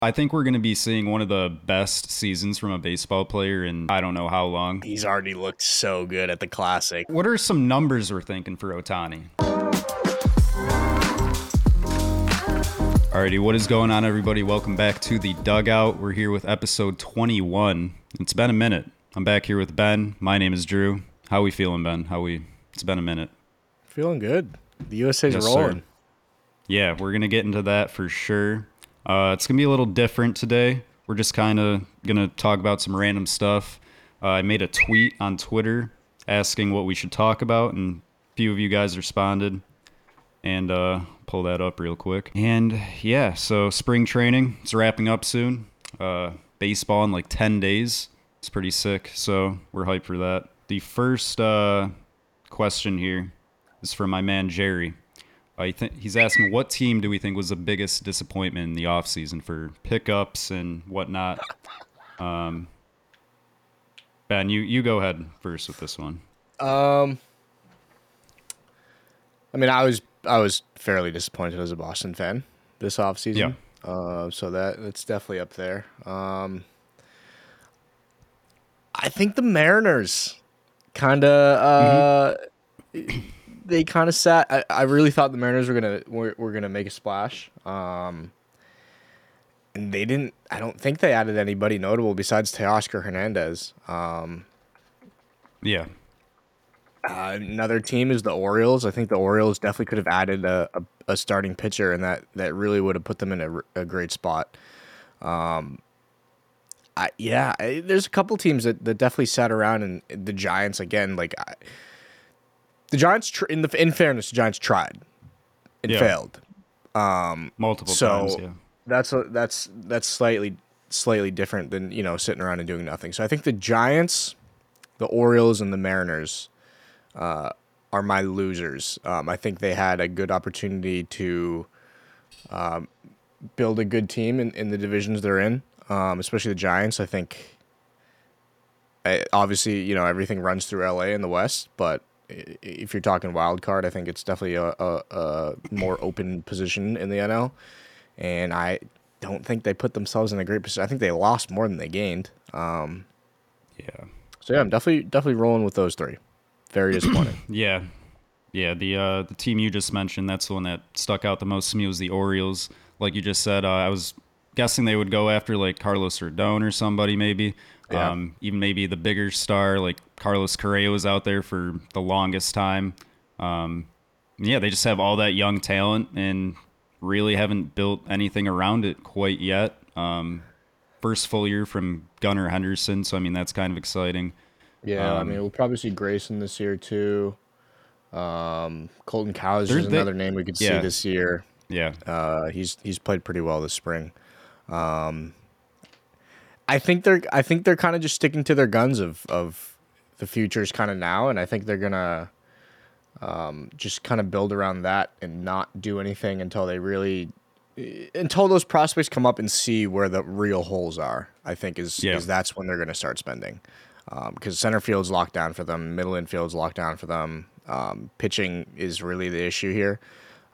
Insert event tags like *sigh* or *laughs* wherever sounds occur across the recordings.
I think we're going to be seeing one of the best seasons from a baseball player in I don't know how long. He's already looked so good at the Classic. What are some numbers we're thinking for Ohtani? Alrighty, what is going on, everybody? Welcome back to the Dugout. We're here with episode 21. It's been a minute. I'm back here with Ben. My name is Drew. How we feeling, Ben? How we? It's been a minute. Feeling good. The USA's Yes, sir. rolling. Yeah, we're gonna get into that for sure. Uh, it's gonna be a little different today. We're just kind of gonna talk about some random stuff. Uh, I made a tweet on Twitter asking what we should talk about, and a few of you guys responded. And uh, pull that up real quick. And yeah, so spring training it's wrapping up soon. Uh, baseball in like 10 days. It's pretty sick. So we're hyped for that. The first uh, question here is from my man Jerry. I think he's asking what team do we think was the biggest disappointment in the offseason for pickups and whatnot. Um, ben, you you go ahead first with this one. Um, I mean, I was I was fairly disappointed as a Boston fan this offseason. Yeah. Uh, so that that's definitely up there. Um, I think the Mariners kind of uh, *clears throat* they kind of sat. I, I really thought the Mariners were gonna were, were gonna make a splash. Um, and they didn't. I don't think they added anybody notable besides Teoscar Hernandez. Um, Yeah, uh, another team is the Orioles. I think the Orioles definitely could have added a, a, a starting pitcher, and that, that really would have put them in a great spot. Um, I, yeah, I, there's a couple teams that, that definitely sat around, and the Giants again. Like I, the Giants, tr- in the in fairness, the Giants tried and Yeah. failed. multiple So times. Yeah, that's a, that's that's slightly slightly different than you know sitting around and doing nothing. So I think the Giants, the Orioles, and the Mariners uh, are my losers. Um, I think they had a good opportunity to um, build a good team in, in the divisions they're in, um, especially the Giants. I think. I, obviously, you know everything runs through LA in the West, but if you're talking wild card, I think it's definitely a, a, a more *coughs* open position in the NL and I don't think they put themselves in a great position. I think they lost more than they gained. Um, yeah, so yeah, I'm definitely definitely rolling with those three. Very *coughs* disappointed. yeah, yeah. The uh, the team you just mentioned, that's the one that stuck out the most to me was the Orioles. Like you just said, uh, I was guessing they would go after like Carlos Rodon or somebody maybe. Yeah. Um, even maybe the bigger star like Carlos Correa was out there for the longest time. Um, yeah, they just have all that young talent and really haven't built anything around it quite yet. Um, first full year from Gunnar Henderson, so I mean that's kind of exciting. yeah, I Um, mean we'll probably see Grayson this year too. Um, Colton There's is the- another name we could see this year. Yeah, Uh, he's he's played pretty well this spring. Um, I think they're I think they're kind of just sticking to their guns of of the futures kind of now, and I think they're gonna um, just kind of build around that and not do anything until they really until those prospects come up and see where the real holes are. I think is Yeah. is that's when they're gonna start spending because center field's locked down for them, middle infield's locked down for them. Um, pitching is really the issue here.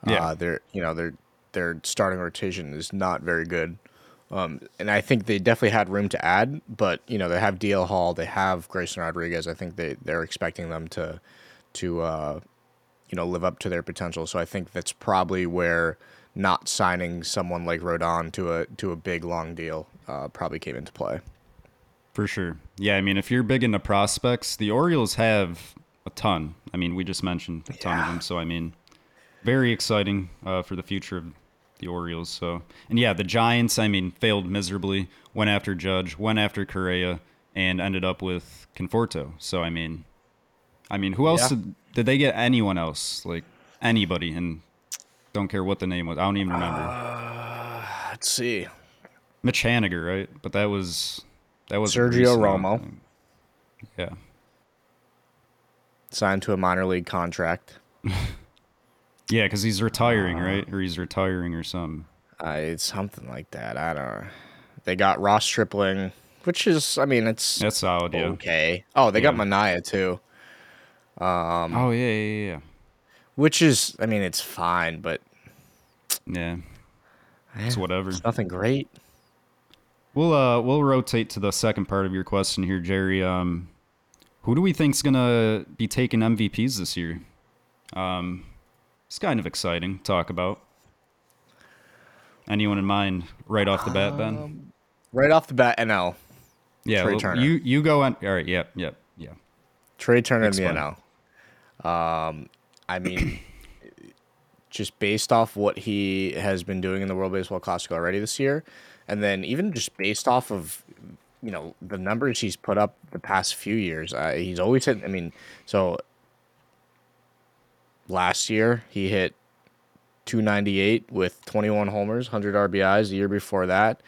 Yeah. Uh, their you know their their starting rotation is not very good. Um, and I think they definitely had room to add, but you know they have DL Hall, they have Grayson Rodriguez. I think they they're expecting them to to uh, you know live up to their potential. So I think that's probably where not signing someone like Rodon to a to a big long deal uh, probably came into play. For sure. Yeah, I mean, if you're big into prospects, the Orioles have a ton. I mean, we just mentioned a ton of them. So, I mean, very exciting uh, for the future of the Orioles. So, and yeah, the Giants, I mean, failed miserably, went after Judge, went after Correa, and ended up with Conforto. So, I mean, I mean, who else Yeah. did, did they get? Anyone else? Like anybody? And don't care what the name was. I don't even remember. Uh, let's see. Mitch Haniger, right? But that was that was Sergio Romo. Yeah. Signed to a minor league contract. *laughs* Yeah, because he's retiring, right? Or he's retiring or something. Uh, it's something like that. I don't know. They got Ross Stripling, which is, I mean, it's That's solid, yeah. okay. Oh, they got Yeah. Manaea too, oh yeah, yeah, yeah. which is, I mean, it's fine, but Yeah. It's eh, whatever. It's nothing great. We'll uh we'll rotate to the second part of your question here, Jerry. Um who do we think's gonna be taking MVPs this year? Um it's kind of exciting to talk about. Anyone in mind right off the bat, Ben? Right off the bat, NL. yeah, Trea well, Turner. you you go on all right, yep, yep, yeah. Trea Turner in the NL. Um, I mean, *clears throat* just based off what he has been doing in the World Baseball Classic already this year, and then even just based off of you know the numbers he's put up the past few years, uh, he's always hit. I mean, so last year he hit 298 with 21 homers, 100 RBIs. The year before that,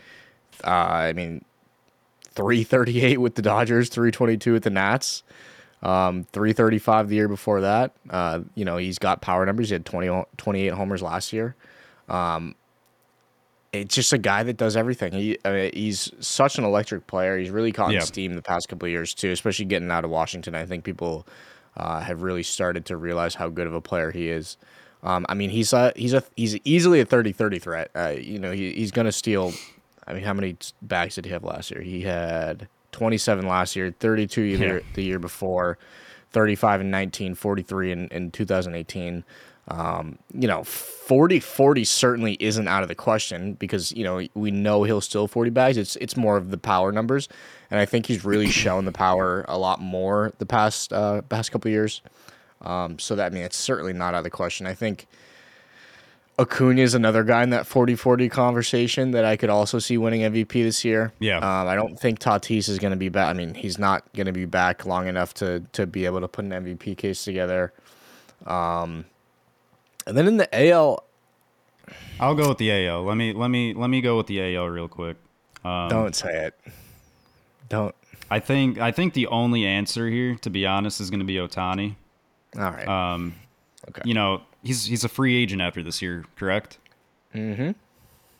uh, I mean, 338 with the Dodgers, 322 with the Nats. Um, 335 the year before that. Uh, you know, he's got power numbers. He had 20, 28 homers last year. Um, it's just a guy that does everything. He I mean, he's such an electric player. He's really caught Yeah. steam the past couple of years too, especially getting out of Washington. I think people uh, have really started to realize how good of a player he is. Um, I mean, he's a he's a he's easily a 30-30 threat. Uh, you know, he, he's gonna steal. I mean, how many bags did he have last year? He had 27 last year, 32 year, Yeah. the year before, 35 and 19, 43 in, in 2018. Um, you know, 40 40 certainly isn't out of the question because, you know, we know he'll steal 40 bags. It's it's more of the power numbers. And I think he's really shown the power a lot more the past uh, past couple of years. Um, so that I mean it's certainly not out of the question. I think Acuna is another guy in that 40-40 conversation that I could also see winning MVP this year. Yeah. Um, I don't think Tatis is going to be back. I mean, he's not going to be back long enough to to be able to put an MVP case together. Um, and then in the AL, I'll go with the AL. Let me let me let me go with the AL real quick. Um, don't say it. Don't. I think I think the only answer here, to be honest, is going to be Ohtani. All right. Um, okay. you know, he's he's a free agent after this year, correct? mm-hmm.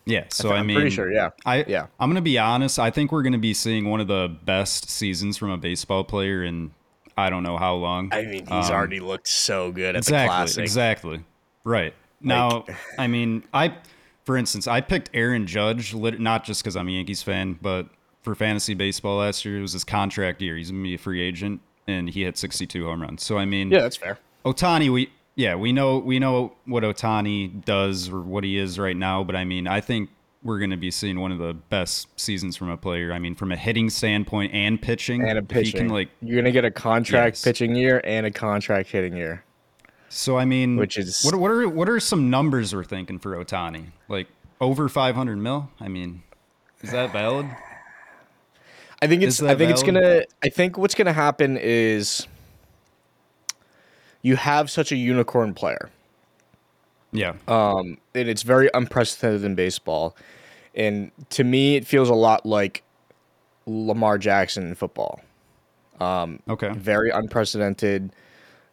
Yeah. So I I'm mean, pretty sure. Yeah. I Yeah. I'm gonna be honest. I think we're gonna be seeing one of the best seasons from a baseball player in I don't know how long. I mean, he's Um, already looked so good at exactly, the classic. exactly. Right now, I mean, I, for instance, I picked Aaron Judge, not just because I'm a Yankees fan, but for fantasy baseball last year, it was his contract year. He's gonna be a free agent, and he hit 62 home runs. So I mean, Yeah, that's fair. Ohtani, we yeah, we know we know what Ohtani does or what he is right now, but I mean, I think we're going to be seeing one of the best seasons from a player. I mean, from a hitting standpoint and pitching, And a pitching. can like You're gonna get a contract Yes. pitching year and a contract hitting year. So. I mean, Which is- what what are what are some numbers we're thinking for Ohtani? Like over 500 mil? I mean, is that valid? I think it's. I think it's gonna. I think what's gonna happen is you have such a unicorn player, Yeah, um, and it's very unprecedented in baseball. And to me, it feels a lot like Lamar Jackson in football. Um, okay, Very unprecedented.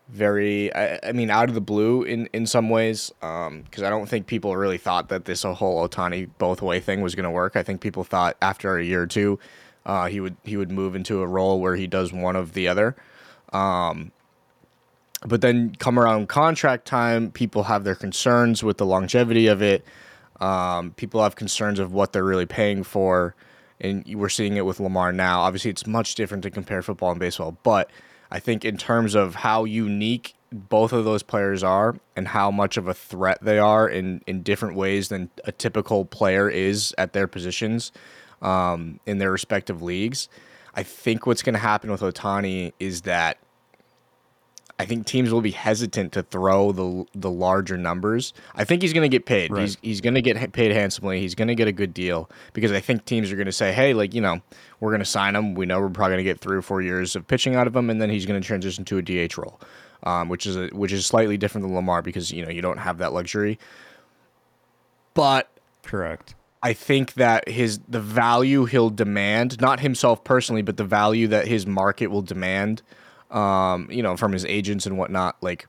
Very, I, I mean, out of the blue in in some ways. Because I don't think people really thought that this whole Ohtani both way thing was going to work. I think people thought after a year or two, uh, he would he would move into a role where he does one of the other. Um, but then come around contract time, people have their concerns with the longevity of it. Um, people have concerns of what they're really paying for, and we're seeing it with Lamar now. Obviously, it's much different to compare football and baseball, but I think in terms of how unique both of those players are and how much of a threat they are in in different ways than a typical player is at their positions um, in their respective leagues. I think what's going to happen with Ohtani is that I think teams will be hesitant to throw the the larger numbers. I think he's going to get paid. Right. He's he's going to get paid handsomely. He's going to get a good deal because I think teams are going to say, "Hey, like you know, we're going to sign him. We know we're probably going to get three or four years of pitching out of him, and then he's going to transition to a DH role, um, which is a, which is slightly different than Lamar because you know you don't have that luxury. But correct. I think that his the value he'll demand, not himself personally, but the value that his market will demand, um, you know, from his agents and whatnot, like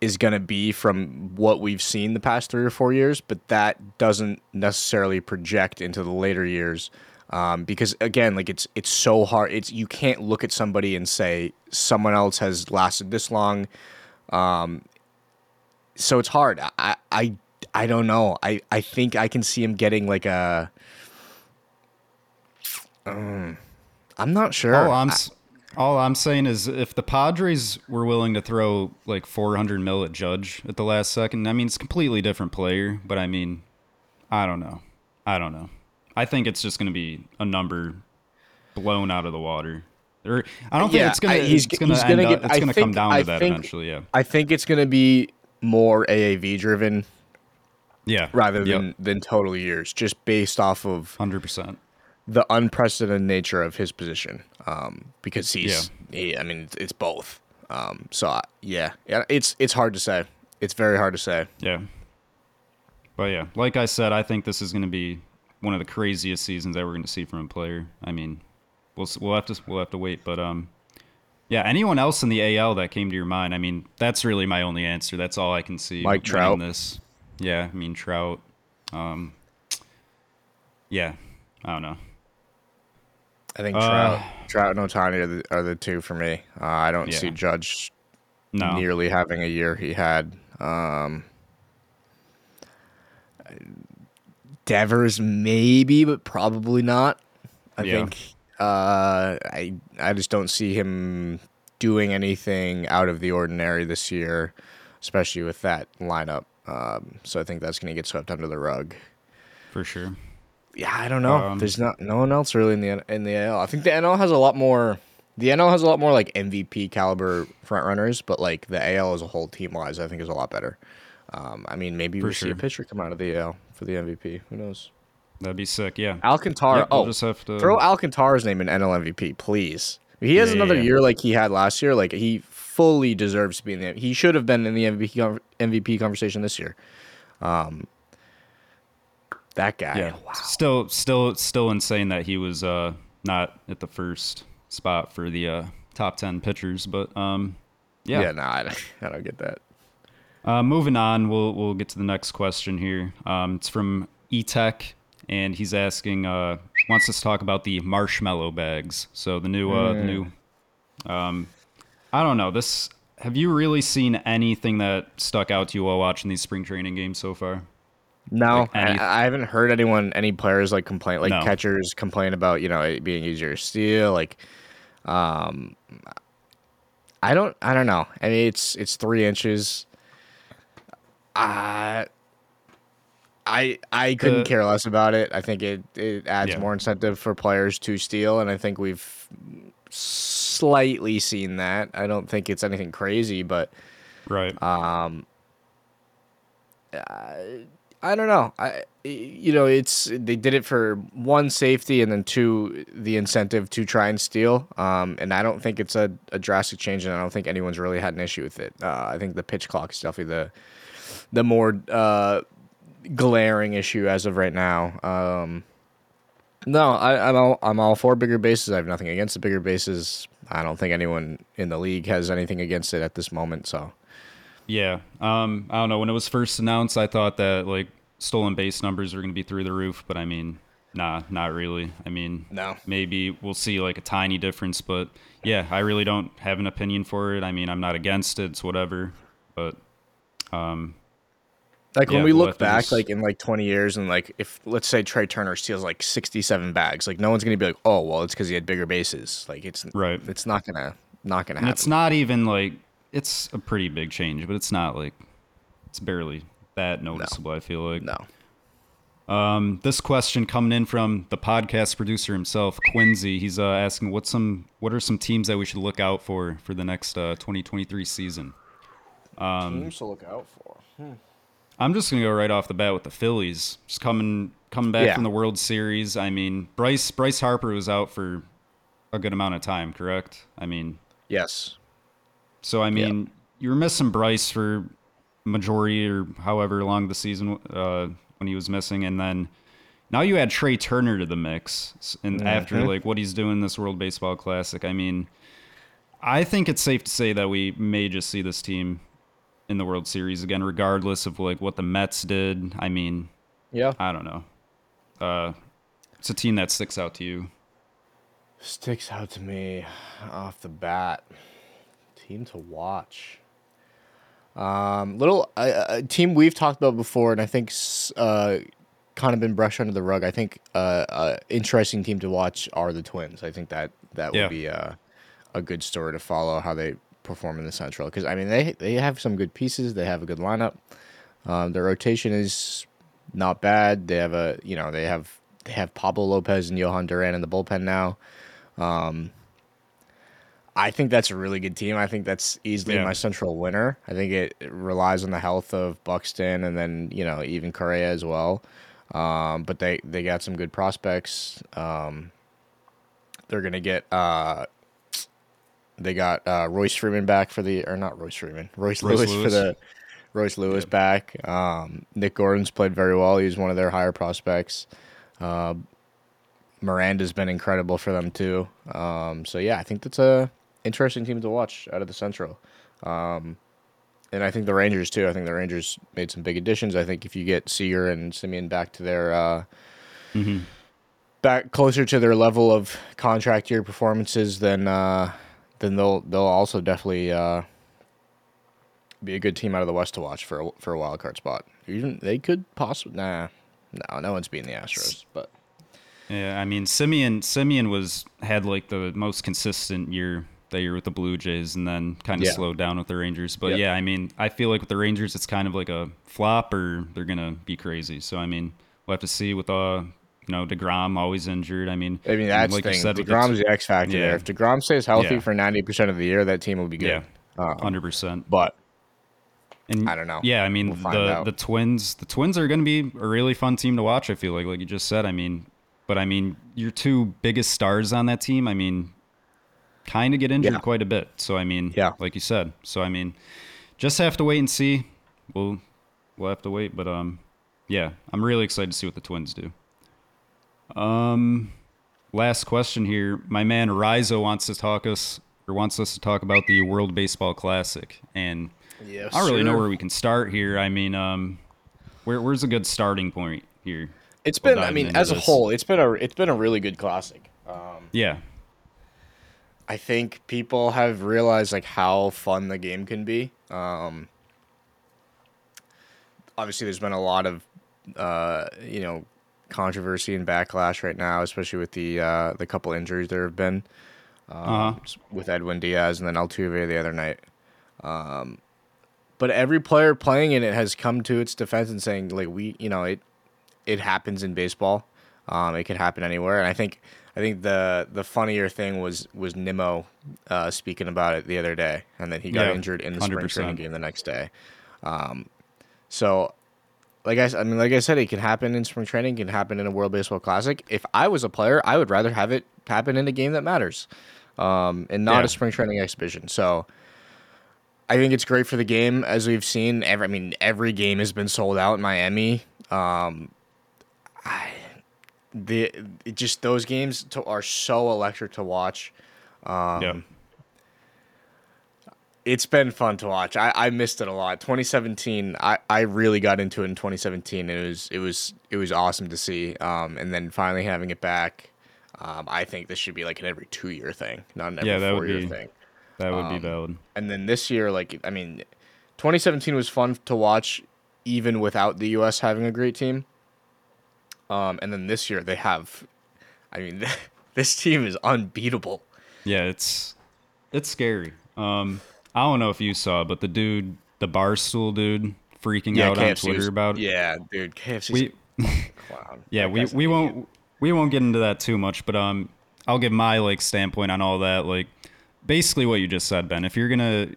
is going to be from what we've seen the past three or four years, but that doesn't necessarily project into the later years. Um, because again, like it's it's so hard. It's you can't look at somebody and say someone else has lasted this long. Um, so it's hard. I I I don't know. I I think I can see him getting like a. Um, I'm not sure. All I'm s- all I'm saying is if the Padres were willing to throw like 400 mil at Judge at the last second, I mean it's a completely different player, but I mean, I don't know. I don't know. I think it's just going to be a number blown out of the water. Or I don't think it's gonna. I- he's- it's gonna. end gonna up- get- it's I gonna come down I to that think- eventually. Yeah. I think it's going to be more AAV driven Yeah. rather than than total years, just based off of Hundred percent. The unprecedented nature of his position. Um, because he's, he, I mean, it's, both. Um, so I, yeah, yeah, it's it's hard to say. It's very hard to say. Yeah. But yeah, like I said, I think this is going to be one of the craziest seasons that we're going to see from a player. I mean, we'll we'll have to we'll have to wait, but um, yeah. Anyone else in the AL that came to your mind? I mean, that's really my only answer. That's all I can see. Mike Trout. This. Yeah, I mean Trout. Um. Yeah, I don't know. I think Uh, Trout, Trout and Ohtani are the, are the two for me. Uh, I don't Yeah. see Judge No. nearly having a year he had. Um, Devers maybe, but probably not. I Yeah. think uh, I I just don't see him doing anything out of the ordinary this year, especially with that lineup. Um, so I think that's going to get swept under the rug. for sure. Yeah, I don't know. Um, There's not no one else really in the in the AL. I think the NL has a lot more. The NL has a lot more like MVP caliber front runners, but like the AL as a whole, team wise, I think is a lot better. Um, I mean, maybe we'll see a pitcher come out of the AL for the MVP. Who knows? That'd be sick. Yeah. Alcantara. Yep, we'll oh, just have to- throw Alcantara's name in NL MVP, please. If he has Yeah, another yeah. year like he had last year, like he fully deserves to be in the. He should have been in the MVP MVP conversation this year. Um, that guy. Yeah. Wow. Still, still, still insane that he was uh, not at the first spot for the uh, top ten pitchers. But um, yeah. Yeah, no, I, don't- *laughs* I don't get that. Uh, moving on, we'll we'll get to the next question here. Um, it's from eTech, and he's asking, uh, wants us to talk about the marshmallow bags. So the new, uh, the new. Um, I don't know. This. Have you really seen anything that stuck out to you while watching these spring training games so far? No, Like any- I, I haven't heard anyone, any players like complain, like No. catchers complain about you know it being easier to steal. Like, um, I don't, I don't know. I mean, it's it's three inches. Uh, I I couldn't The- care less about it. I think it it adds Yeah. more incentive for players to steal, and I think we've slightly seen that. I don't think it's anything crazy, but Right. I don't know. I you know, it's they did it for one safety and then two the incentive to try and steal. Um, and I don't think it's a, a drastic change, and I don't think anyone's really had an issue with it. Uh, I think the pitch clock is definitely the the more uh, glaring issue as of right now. Um, no, I, I'm all I'm all for bigger bases. I have nothing against the bigger bases. I don't think anyone in the league has anything against it at this moment. So Yeah. Um, I don't know. When it was first announced, I thought that like stolen base numbers were going to be through the roof, but I mean, nah, not really. I mean, No. Maybe we'll see like a tiny difference, but yeah, I really don't have an opinion for it. I mean, I'm not against it. It's whatever. But um, Like when Yeah, we we'll look back, just- like in like 20 years, and like if let's say Trea Turner steals like 67 bags, like no one's gonna be like, oh well, it's because he had bigger bases. Like it's Right. It's not gonna not gonna and happen. it's not even like it's a pretty big change, but it's not like it's barely that noticeable. I feel like. no. Um, this question coming in from the podcast producer himself, Quincy. He's uh, asking what some what are some teams that we should look out for for the next uh, 2023 season. Um, Teams to look out for. I'm just gonna go right off the bat with the Phillies. Just coming coming back Yeah. from the World Series. I mean, Bryce Bryce Harper was out for a good amount of time, correct? I mean, Yes. So I mean, you were missing Bryce for majority or however long the season uh, when he was missing, and then now you add Trea Turner to the mix, and after Mhm. like what he's doing this World Baseball Classic, I mean, I think it's safe to say that we may just see this team in the World Series again, regardless of like what the Mets did. I mean, Yeah. I don't know. Uh, it's a team that sticks out to you. Sticks out to me off the bat. Team to watch. Um, little uh, a team we've talked about before, and I think uh, kind of been brushed under the rug. I think uh, uh, interesting team to watch are the Twins. I think that that Yeah. would be a a good story to follow how they perform in the Central because I mean they they have some good pieces. They have a good lineup. Um, their rotation is not bad. They have a you know they have they have Pablo Lopez and Jhoan Duran in the bullpen now. Um, I think that's a really good team. I think that's easily Yeah. my central winner. I think it, it relies on the health of Buxton and then you know even Correa as well. Um, but they they got some good prospects. Um, they're gonna get uh, they got uh, Royce Freeman back for the or not Royce Freeman, Royce, Royce Lewis, for the Royce Lewis Yep. back. Um, Nick Gordon's played very well. He's one of their higher prospects. Uh, Miranda's been incredible for them too. Um, so yeah, I think that's a interesting team to watch out of the Central. Um, and I think the Rangers too. I think the Rangers made some big additions. I think if you get Seager and Semien back to their uh, Mhm. back closer to their level of contract year performances, then uh, then they'll they'll also definitely uh, be a good team out of the West to watch for a, for a wild card spot. Even they could possibly nah, no, no one's beating the Astros, but Yeah, I mean Semien Semien was had like the most consistent year that year with the Blue Jays, and then kind of Yeah. slowed down with the Rangers. But Yep. yeah, I mean I feel like with the Rangers, it's kind of like a flop, or they're gonna be crazy. So I mean we'll have to see with uh you know Degrom always injured. I mean I mean that's like the thing. said Degrom's the X factor Yeah. there. If Degrom stays healthy Yeah. for ninety percent of the year, that team will be good. Yeah. Um, hundred percent. but And I don't know. Yeah, I mean We'll the out. the Twins the Twins are going to be a really fun team to watch. I feel like like you just said. I mean, but I mean your two biggest stars on that team. I mean, kind of get injured Yeah. quite a bit. So I mean, Yeah. like you said. So I mean, just have to wait and see. We'll we'll have to wait, but um, yeah, I'm really excited to see what the Twins do. Um, last question here. My man Rizo wants to talk us or wants us to talk about the World Baseball Classic and. yes, I don't really know where we can start here. I mean, um, where where's a good starting point here? It's We'll been. I mean, into as a whole, it's been a it's been a really good classic. Um, Yeah, I think people have realized like how fun the game can be. Um, obviously, there's been a lot of uh, you know controversy and backlash right now, especially with the uh, the couple injuries there have been um, Uh-huh. with Edwin Diaz and then Altuve the other night. Um, but every player playing in it has come to its defense and saying like we, you know, it it happens in baseball. Um, it can happen anywhere, and I think I think the the funnier thing was was Nimmo uh, speaking about it the other day, and then he got Yeah, injured in the spring 100%. training game the next day. Um, so, like I, I mean, like I said, it can happen in spring training, it can happen in a World Baseball Classic. If I was a player, I would rather have it happen in a game that matters, um, and not Yeah. a spring training exhibition. So. I think it's great for the game, as we've seen. Every, I mean, every game has been sold out in Miami. Um, I, the it just those games to, are so electric to watch. Um, yeah, It's been fun to watch. I, I missed it a lot. 2017, I, I really got into it in 2017. And it was it was it was awesome to see. Um, and then finally having it back. Um, I think this should be like an every two year thing, not an every Yeah, that four would year be- thing. that would be um, valid. And then this year, like I mean, 2017 was fun to watch, even without the U.S. having a great team. Um, and then this year they have, I mean, *laughs* this team is unbeatable. Yeah, it's it's scary. Um, I don't know if you saw, but the dude, the barstool dude, freaking out on Twitter about it. Yeah, dude, KFC. We *laughs* clown. *laughs* yeah we we won't we won't get into that too much, but um, I'll give my like standpoint on all that. Like basically what you just said, Ben. If you're gonna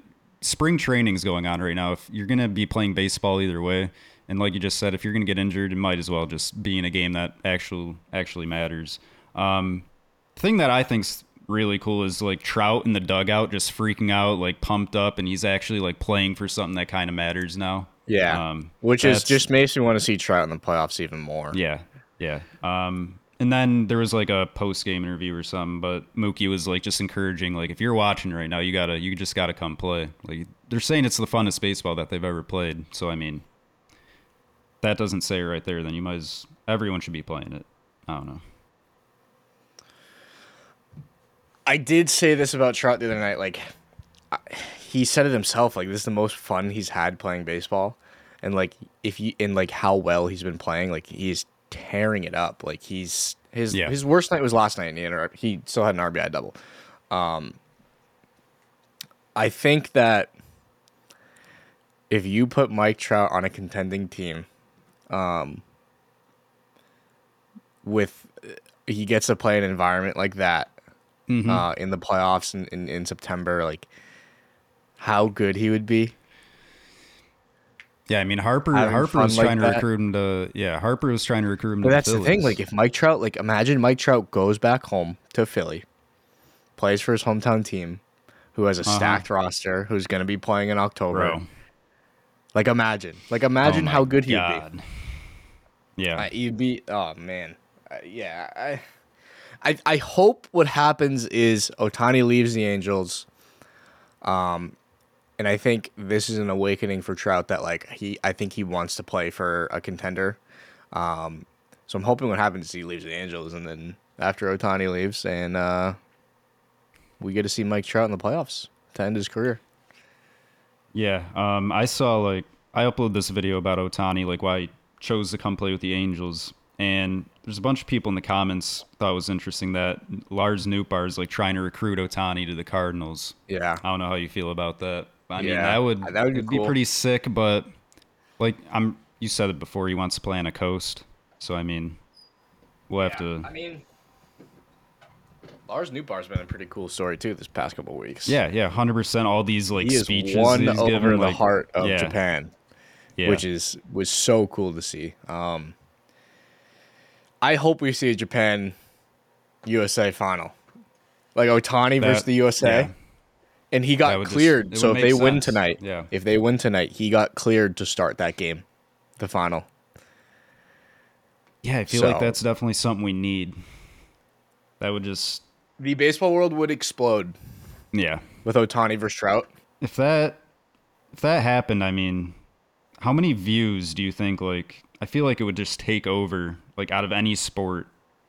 spring training's going on right now, if you're gonna be playing baseball either way, and like you just said, if you're gonna get injured, it might as well just be in a game that actual actually matters. Um, thing that I think's really cool is like Trout in the dugout just freaking out, like pumped up, and he's actually like playing for something that kind of matters now. Yeah, Um, which is just makes me want to see Trout in the playoffs even more. Yeah, Yeah. Um, and then there was like a post game interview or something, but Mookie was like just encouraging, like if you're watching right now, you gotta, you just gotta come play. Like they're saying it's the funnest baseball that they've ever played. So I mean, that doesn't say right there. Then you might as everyone should be playing it. I don't know. I did say this about Trout the other night. Like, I, he said it himself. Like, this is the most fun he's had playing baseball, and like, if you and like how well he's been playing, like he's tearing it up. Like he's his Yeah. his worst night was last night, and he, inter- he still had an RBI double. Um, I think that if you put Mike Trout on a contending team, um, with he gets to play an environment like that uh, in the playoffs in, in, in September, like how good he would be. Yeah, I mean Harper. Having Harper was like trying to recruit him to. Yeah, Harper was trying to recruit him. But that's the thing. Like if Mike Trout, like imagine Mike Trout goes back home to Philly, plays for his hometown team, who has a stacked roster, who's going to be playing in October. bro, Like imagine, like imagine oh how good he'd God. be. Yeah, Uh, you'd be. Oh man, uh, yeah. I, I, I hope what happens is Ohtani leaves the Angels. Um, and I think this is an awakening for Trout that like he, I think he wants to play for a contender. Um, so I'm hoping what happens is he leaves the Angels, and then after Ohtani leaves, and uh, we get to see Mike Trout in the playoffs to end his career. Yeah, um, I saw like I uploaded this video about Ohtani, like why chose to come play with the Angels, and there's a bunch of people in the comments thought it was interesting that Lars Nootbaar is like trying to recruit Ohtani to the Cardinals. Yeah. I don't know how you feel about that. I mean, that would that would be it'd be pretty sick, but like I'm, you said it before. He wants to play on a coast, so I mean, we'll have to. I mean, Lars Nootbaar's been a pretty cool story too this past couple weeks. Yeah, yeah, hundred percent. All these like he speeches won he's over given, the like, heart of yeah, Japan, yeah. which is was so cool to see. Um, I hope we see a Japan USA final, like Ohtani versus the USA, yeah. and he got would just- cleared. so if they make win tonight, Yeah. if they win tonight, he got cleared to start that game, the final. Yeah, I feel So- like that's definitely something we need. That would just The baseball world would explode yeah. with Ohtani versus Trout. If that if that happened, I mean, how many views do you think like I feel like it would just take over like out of any sport.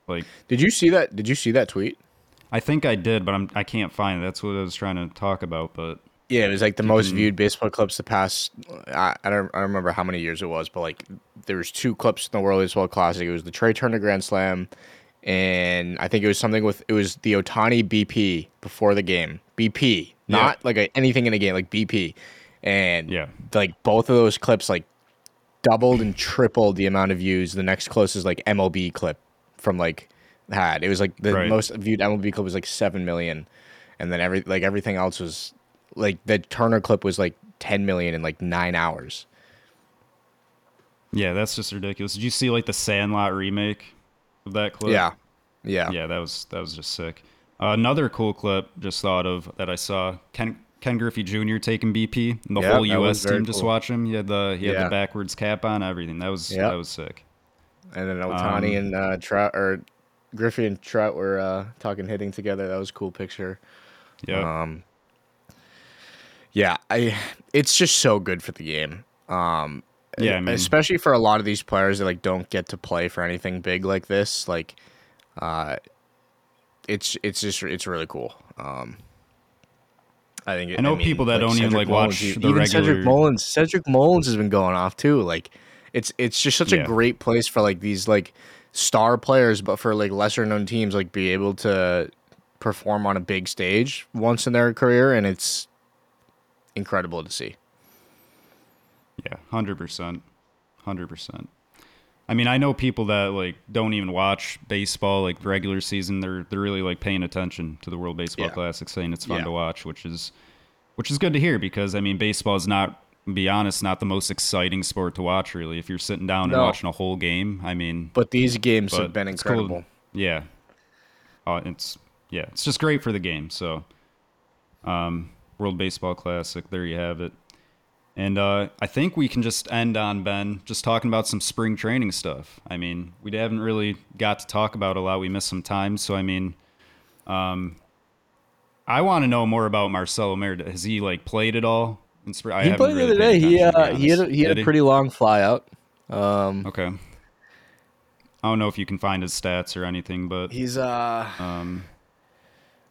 Like Did you see that? Did you see that tweet? I think I did, but I'm I can't find it. That's what I was trying to talk about, but Yeah, it was like the most mm-hmm. viewed baseball clips the past. I, I don't I don't remember how many years it was, but like there was two clips in the World Baseball Classic. It was the Trea Turner Grand Slam, and I think it was something with it was the Ohtani BP before the game. BP, not like a, anything in a game, like BP, and Yeah. like both of those clips like doubled and tripled the amount of views. The next closest like MLB clip from like had it was like the Right. most viewed MLB clip was like seven million, and then every like everything else was like the Turner clip was like ten million in like nine hours. yeah, that's just ridiculous. Did you see like the Sandlot remake of that clip? Yeah, yeah, Yeah, that was that was just sick. Uh, another cool clip just thought of that I saw Ken Ken Griffey Jr. taking BP and the Yeah, whole U.S. team just cool. watch him. He had the he had Yeah. the backwards cap on, everything. That was Yep. that was sick. And then Ohtani Um, and uh, Trout or Griffey and Trout were uh, talking hitting together. That was a cool picture. Yeah, Um, yeah, I it's just so good for the game. Um, Yeah, I mean- especially for a lot of these players that like don't get to play for anything big like this. Like, uh, it's it's just it's really cool. Um, I think. it- I know mean, people that don't even, like, watch Mullins, e- the even Cedric regular- Mullins. Cedric Mullins has been going off too. Like, it's it's just such Yeah. a great place for like these like star players, but for like lesser known teams, like be able to perform on a big stage once in their career, and it's incredible to see. yeah, hundred percent, hundred percent. I mean, I know people that like don't even watch baseball like regular season. They're they're really like paying attention to the World Baseball Yeah. Classic, saying it's fun Yeah. to watch, which is which is good to hear because I mean, baseball is not, to be honest, not the most exciting sport to watch. Really, if you're sitting down and watching a whole game, I mean, But these games but have been it's cool. incredible. Yeah. Uh, it's yeah, it's just great for the game. So, um, World Baseball Classic, there you have it. And uh, I think we can just end on Ben just talking about some spring training stuff. I mean, we haven't really got to talk about a lot. We missed some time, so I mean, um, I want to know more about Marcelo Merida. Has he like played at all? In spring? I he haven't played the other day. He uh, he had a, he had Did a pretty long fly out. Um, Okay. I don't know if you can find his stats or anything, but he's uh, um,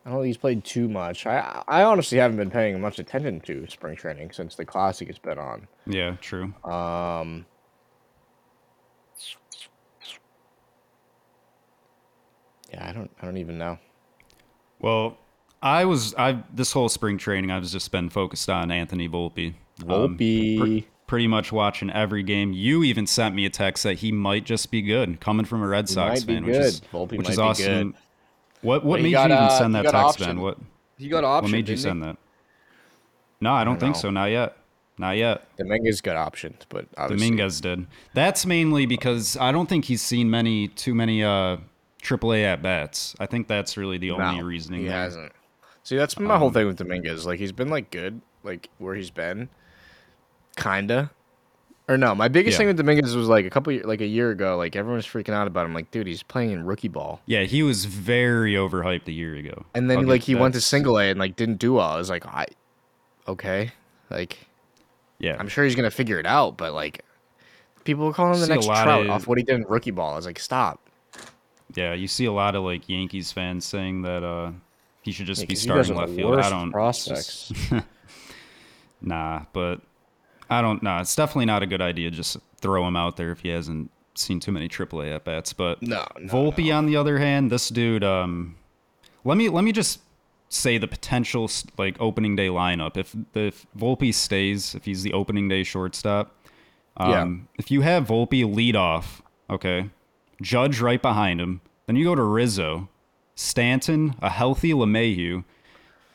I don't think he's played too much. I I honestly haven't been paying much attention to spring training since the classic has been on. yeah, true. Um, yeah, I don't I don't even know. Well, I was I this whole spring training I've just been focused on Anthony Volpe. Um, Volpe. pre- pretty much watching every game. You even sent me a text that he might just be good, coming from a Red He Sox fan, which is. Volpe which is awesome. good. What what But he made got, you even uh, send he that got text, option. Ben? What He got option? what made you send that? No, I don't, don't think know. so. Not yet. Not yet. Dominguez got optioned, but obviously Dominguez did. That's mainly because I don't think he's seen many too many uh AAA at bats. I think that's really the only No, reasoning. He there. hasn't. See, that's been my whole Um, thing with Dominguez. Like he's been like good, like where he's been, kinda. Or no, my biggest Yeah. thing with Dominguez was like a couple, year, like a year ago. Like everyone was freaking out about him. Like, dude, he's playing in rookie ball. Yeah, he was very overhyped a year ago. And then I'll like he went to single A and like didn't do well. I was like, I, okay, like Yeah, I'm sure he's gonna figure it out. But like, people were calling him the next Trout of- off what he did in rookie ball. I was like, stop. yeah. You see a lot of like Yankees fans saying that uh he should just Yeah, be 'cause you guys starting left field. I don't prospects. *laughs* nah, but I don't know. It's definitely not a good idea. Just throw him out there if he hasn't seen too many AAA at bats. But No, no, Volpe, on the other hand, this dude. Um, let me let me just say the potential like opening day lineup. If if Volpe stays, if he's the opening day shortstop, um, if you have Volpe lead off, okay, Judge right behind him, then you go to Rizzo, Stanton, a healthy LeMahieu,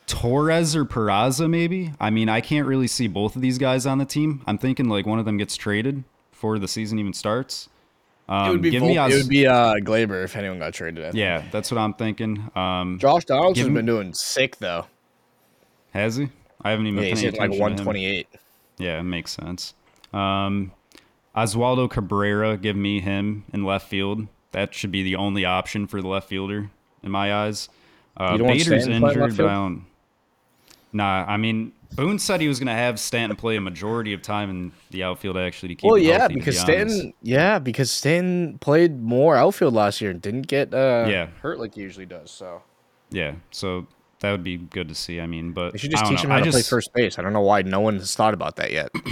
Torres or Peraza, maybe. I mean, I can't really see both of these guys on the team. I'm thinking like one of them gets traded before the season even starts. Um, It would be give Vol- me it would be uh, Gleyber if anyone got traded. I think. yeah, that's what I'm thinking. Um, Josh Donaldson's Give him- been doing sick though. has he? I haven't even Yeah, been he's paying hitting like attention to him. 128. Yeah, it makes sense. Um, Oswaldo Cabrera, give me him in left field. That should be the only option for the left fielder in my eyes. Uh, You don't Bader's Stanton injured, but I don't. Nah, I mean Boone said he was going to have Stanton play a majority of time in the outfield actually to keep. Well, him yeah, healthy, because be Stanton, yeah, because Stanton played more outfield last year and didn't get uh, Yeah. hurt like he usually does. So Yeah, so that would be good to see. I mean, but they should I just teach him how I to play first base. I don't know why no one has thought about that yet. *clears throat*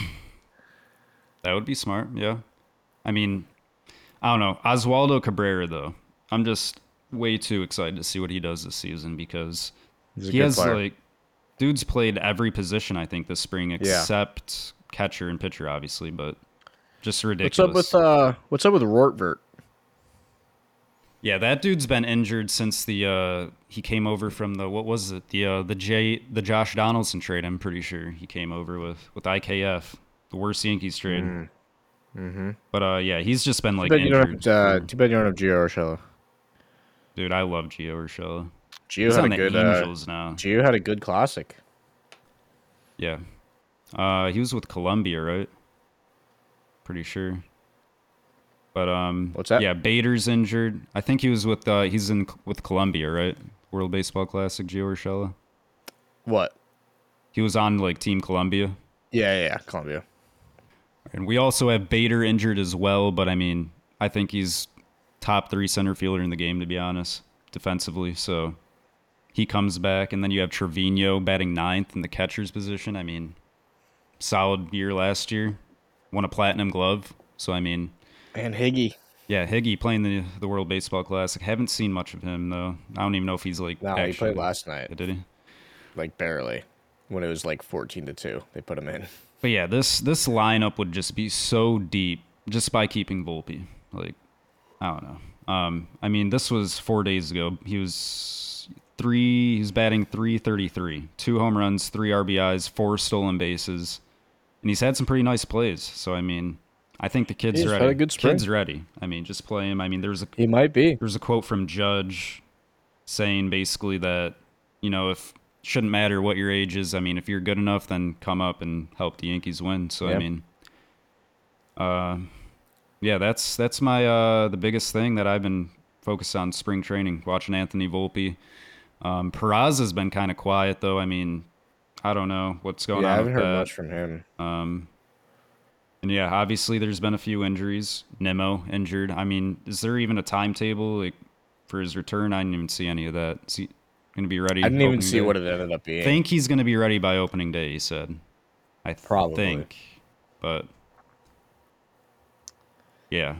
That would be smart. Yeah. I mean, I don't know. Oswaldo Cabrera, though, I'm just way too excited to see what he does this season because he has player. like, dude's played every position I think this spring except catcher and pitcher, obviously, but just ridiculous. What's up with uh? What's up with Rortvedt? yeah, that dude's been injured since the uh he came over from the what was it the uh the J the Josh Donaldson trade. I'm pretty sure he came over with with IKF, the worst Yankees trade. Mm-hmm. But uh, yeah, he's just been like Too bad, you don't have, uh, too bad you don't have Gio Urshela. Dude, I love Gio Urshela. Gio He's had a good. Uh, now. Gio had a good classic. Yeah. Uh, he was with Colombia, right? Pretty sure. But um, What's that? Yeah, Bader's injured. I think he was with uh, he's in with Colombia, right? World Baseball Classic, Gio Urshela. What? He was on like Team Colombia. Yeah, yeah, yeah. Colombia. And we also have Bader injured as well, but I mean, I think he's top three center fielder in the game, to be honest, defensively. So he comes back, and then you have Trevino batting ninth in the catcher's position. I mean, solid year last year, won a platinum glove. So I mean, And Higgy. yeah, Higgy playing the the World Baseball Classic. Haven't seen much of him though. I don't even know if he's like. No, he played last night, Did he? like barely, when it was like 14 to two. They put him in. But yeah, this this lineup would just be so deep just by keeping Volpe. Like, I don't know. Um, I mean, this was four days ago. He was three. He's batting three thirty three, two home runs, three RBIs, four stolen bases, and he's had some pretty nice plays. So I mean, I think the kid's He's had ready. a good spring. Kid's ready. I mean, just play him. I mean, there's a He might be. there's a quote from Judge saying basically that you know if shouldn't matter what your age is. I mean, if you're good enough, then come up and help the Yankees win. So I mean, uh, yeah, that's that's my uh the biggest thing that I've been focused on spring training. Watching Anthony Volpe. Um, Peraza has been kind of quiet though. I mean, I don't know what's going yeah, I on haven't with heard that. much from him. Um, and yeah, obviously there's been a few injuries. Nimmo injured. I mean, is there even a timetable like for his return? I didn't even see any of that. Is he gonna be ready? I didn't even see day? what it ended up being. I think he's gonna be ready by opening day. He said. I th- Probably. think, but yeah,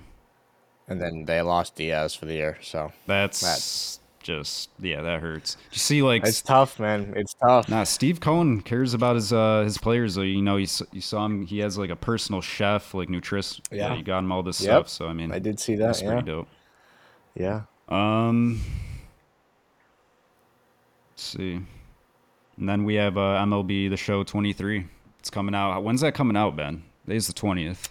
and then they lost Diaz for the year. So that's, That's- just yeah, that hurts. You see, like it's tough, man. It's tough. Nah, Steve Cohen cares about his uh his players. Though. You know, you, you saw him. He has like a personal chef, like nutrition. Yeah. you got him all this Yep. stuff. So I mean, I did see that. that's Yeah. pretty dope. Yeah. Um, let's see, and then we have uh, MLB The Show 23. It's coming out. When's that coming out, Ben? Today's the 20th.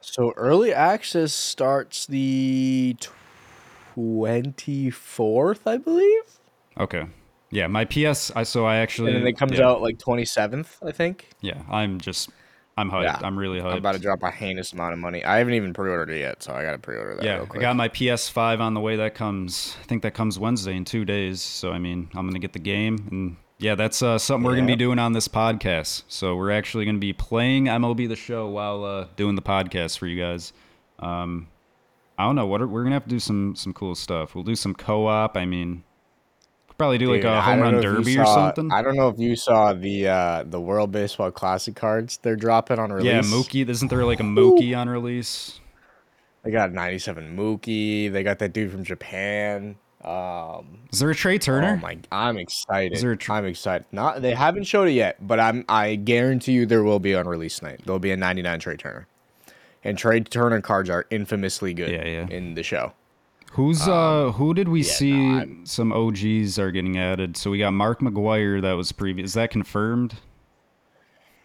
So early access starts the twenty fourth, I believe, Okay. Yeah, my PS. I so I actually. and then it comes yeah, out like twenty seventh, I think. Yeah, I'm just. I'm hyped. Yeah, I'm really hyped. I'm about to drop a heinous amount of money. I haven't even pre-ordered it yet, so I got to pre-order that. Yeah, I got my PS5 on the way. That comes, I think that comes Wednesday in two days. So I mean, I'm gonna get the game, and yeah, that's uh, something we're gonna be doing on this podcast. So we're actually gonna be playing MLB the Show while uh, doing the podcast for you guys. Um, I don't know what are, we're gonna have to do some some cool stuff. We'll do some co-op. I mean, probably do like a home run know if you derby or something. I don't know if you saw the uh, the World Baseball Classic cards they're dropping on release. yeah, Mookie. Isn't there like a Mookie on release? They got 97 Mookie. They got that dude from Japan. Um, Is there a Trea Turner? oh my! I'm excited. Is there a tr- I'm excited. Not they haven't showed it yet, but I'm I guarantee you there will be on release night. There'll be a 99 Trea Turner, and Trea Turner cards are infamously good. Yeah, yeah. In the show, Who's uh who did we Um, yeah, see no, I'm- some OGs are getting added? So we got Mark McGwire that was previous. Is that confirmed?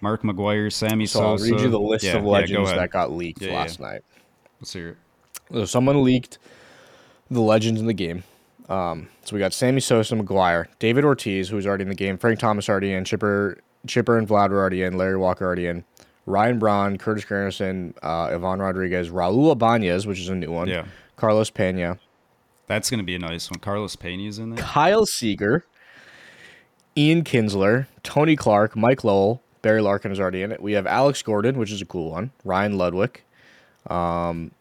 Mark McGwire, Sammy so I'll read you the list Yeah, of yeah, legends go that got leaked Yeah, yeah. last night. Let's hear it. So someone leaked the legends in the game. Um, so we got Sammy Sosa, McGwire, David Ortiz, who's already in the game, Frank Thomas already in, Chipper, Chipper and Vlad were already in, Larry Walker already in, Ryan Braun, Curtis Granderson, uh, Ivan Rodriguez, Raul Ibanez, which is a new one, Yeah. Carlos Pena, That's gonna be a nice one. Carlos Pena's in there. Kyle Seager, Ian Kinsler, Tony Clark, Mike Lowell, Barry Larkin is already in it. We have Alex Gordon, which is a cool one, Ryan Ludwick. Um,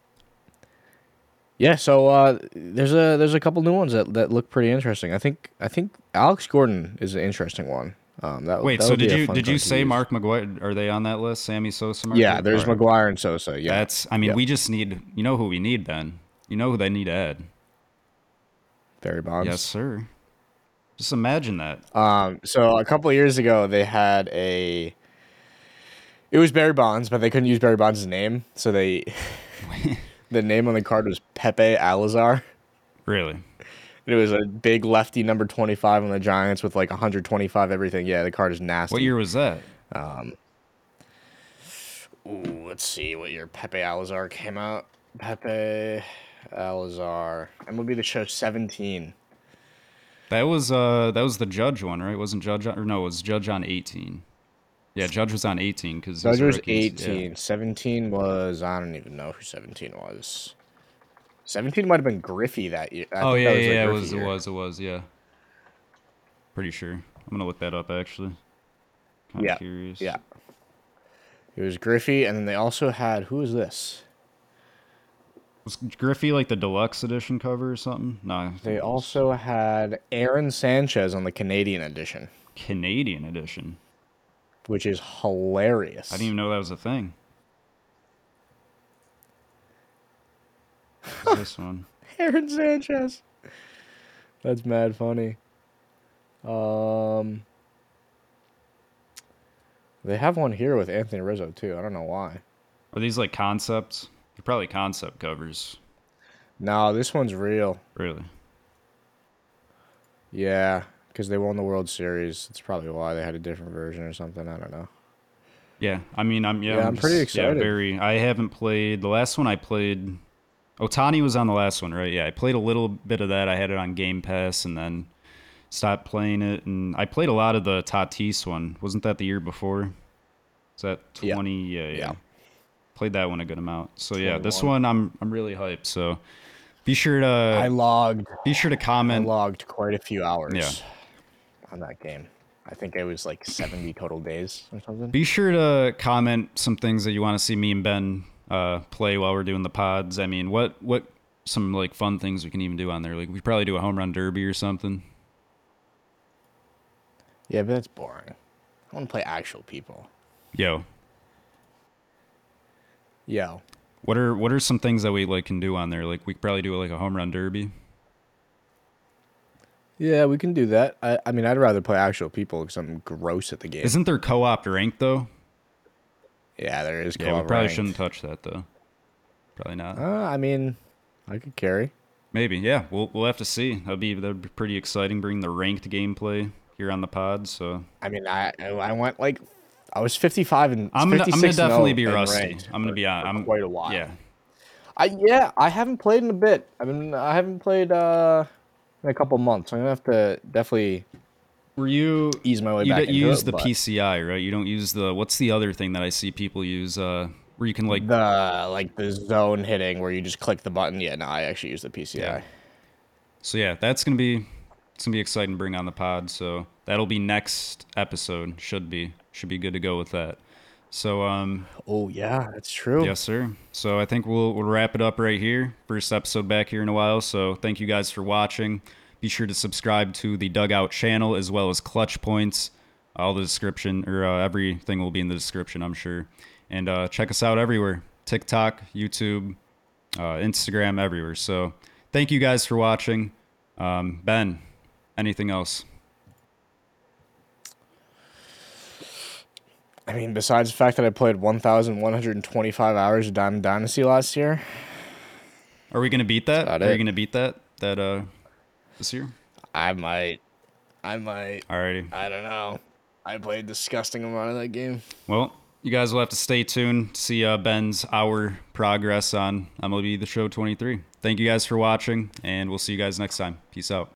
yeah, so uh, there's a there's a couple new ones that, that look pretty interesting. I think I think Alex Gordon is an interesting one. Um, that Wait, that so did you did you say. Mark McGwire? Are they on that list? Sammy Sosa. Mark Yeah, there's. McGwire and Sosa. Yeah, That's. I mean, we just need. You know who we need, Ben. You know who they need to add. Barry Bonds. Yes, sir. Just imagine that. Um, so a couple of years ago, they had a. It was Barry Bonds, but they couldn't use Barry Bonds' name, so they. *laughs* *laughs* the name on the card was Pepe Alazar. Really. It was a big lefty number 25 on the Giants with like 125 everything. Yeah, the card is nasty. What year was that? Ooh, let's see what year Pepe Alazar came out. Pepe Alazar. MLB the show 17. That was uh that was the Judge one, right? Wasn't Judge on, or no? It was Judge on eighteen. Yeah, Judge was on eighteen because Judge was 18. 17 was, I don't even know who 17 was. 17 might have been Griffey that year. I Oh think yeah, yeah, yeah, it was, it was, it was, yeah. Pretty sure. I'm gonna look that up actually. Kind Yeah, curious. Yeah. It was Griffey, and then they also had, who is this? Was Griffey like the deluxe edition cover or something? No. They also had Aaron Sanchez on the Canadian edition, Canadian edition. which is hilarious. I didn't even know that was a thing. *laughs* this one? Aaron Sanchez. That's mad funny. Um, they have one here with Anthony Rizzo too. I don't know why. Are these like concepts? They're probably concept covers. No, this one's real. Really. Yeah, because they won the World Series. That's probably why they had a different version or something. I don't know. Yeah, I mean, I'm yeah, Yeah, I'm pretty just- yeah, excited. very. I haven't played the last one I played. Ohtani was on the last one, right? Yeah, I played a little bit of that. I had it on Game Pass, and then stopped playing it, and I played a lot of the Tatis one. Wasn't that the year before? Is that twenty? Yeah, yeah. Yeah. Played that one a good amount. So yeah, this one I'm I'm really hyped. So be sure to I logged be sure to comment. I logged quite a few hours Yeah. on that game. I think it was like 70 total days or something. Be sure to comment some things that you want to see me and Ben uh, play while we're doing the pods. I mean, what what some like fun things we can even do on there? Like we probably do a home run derby or something. Yeah, but that's boring. I want to play actual people. Yo, Yo. what are what are some things that we like can do on there? Like we could probably do like a home run derby. Yeah, we can do that. I, I mean, I'd rather play actual people because I'm gross at the game. Isn't there co-op ranked though? Yeah, there is. Yeah, we probably ranked. shouldn't touch that though. Probably not. Uh, I mean, I could carry. Maybe, yeah. We'll we'll have to see. That'd be that'd be pretty exciting. Bring the ranked gameplay here on the pod. So I mean, I I went like I was 55 and I'm gonna I'm gonna definitely be rusty. ranked I'm gonna for- be on. I'm quite a while. Yeah, I yeah, I haven't played in a bit. I mean, I haven't played uh in a couple months. I'm gonna have to definitely Were you ease my way you back don't use it, the but PCI, right? You don't use the what's the other thing that I see people use uh where you can like the like the zone hitting where you just click the button. Yeah, no, I actually use the PCI. Yeah. So yeah, that's gonna be it's gonna be exciting to bring on the pod. So that'll be next episode. Should be should be good to go with that. So um Oh yeah, that's true. yes sir. So I think we'll we'll wrap it up right here. First episode back here in a while. So thank you guys for watching. Be sure to subscribe to the Dugout channel as well as Clutch Points. All the description or uh, everything will be in the description, I'm sure. And uh, check us out everywhere: TikTok, YouTube, uh, Instagram, everywhere. So thank you guys for watching. Um, ben, anything else? I mean, besides the fact that I played 1,125 hours of Diamond Dynasty last year, Are we gonna beat that? Are you gonna beat that that uh this year? I might, I might, Alrighty. I don't know. I played disgusting amount of that game. Well, you guys will have to stay tuned to see uh, Ben's hour progress on MLB The Show 23. Thank you guys for watching, and we'll see you guys next time. Peace out.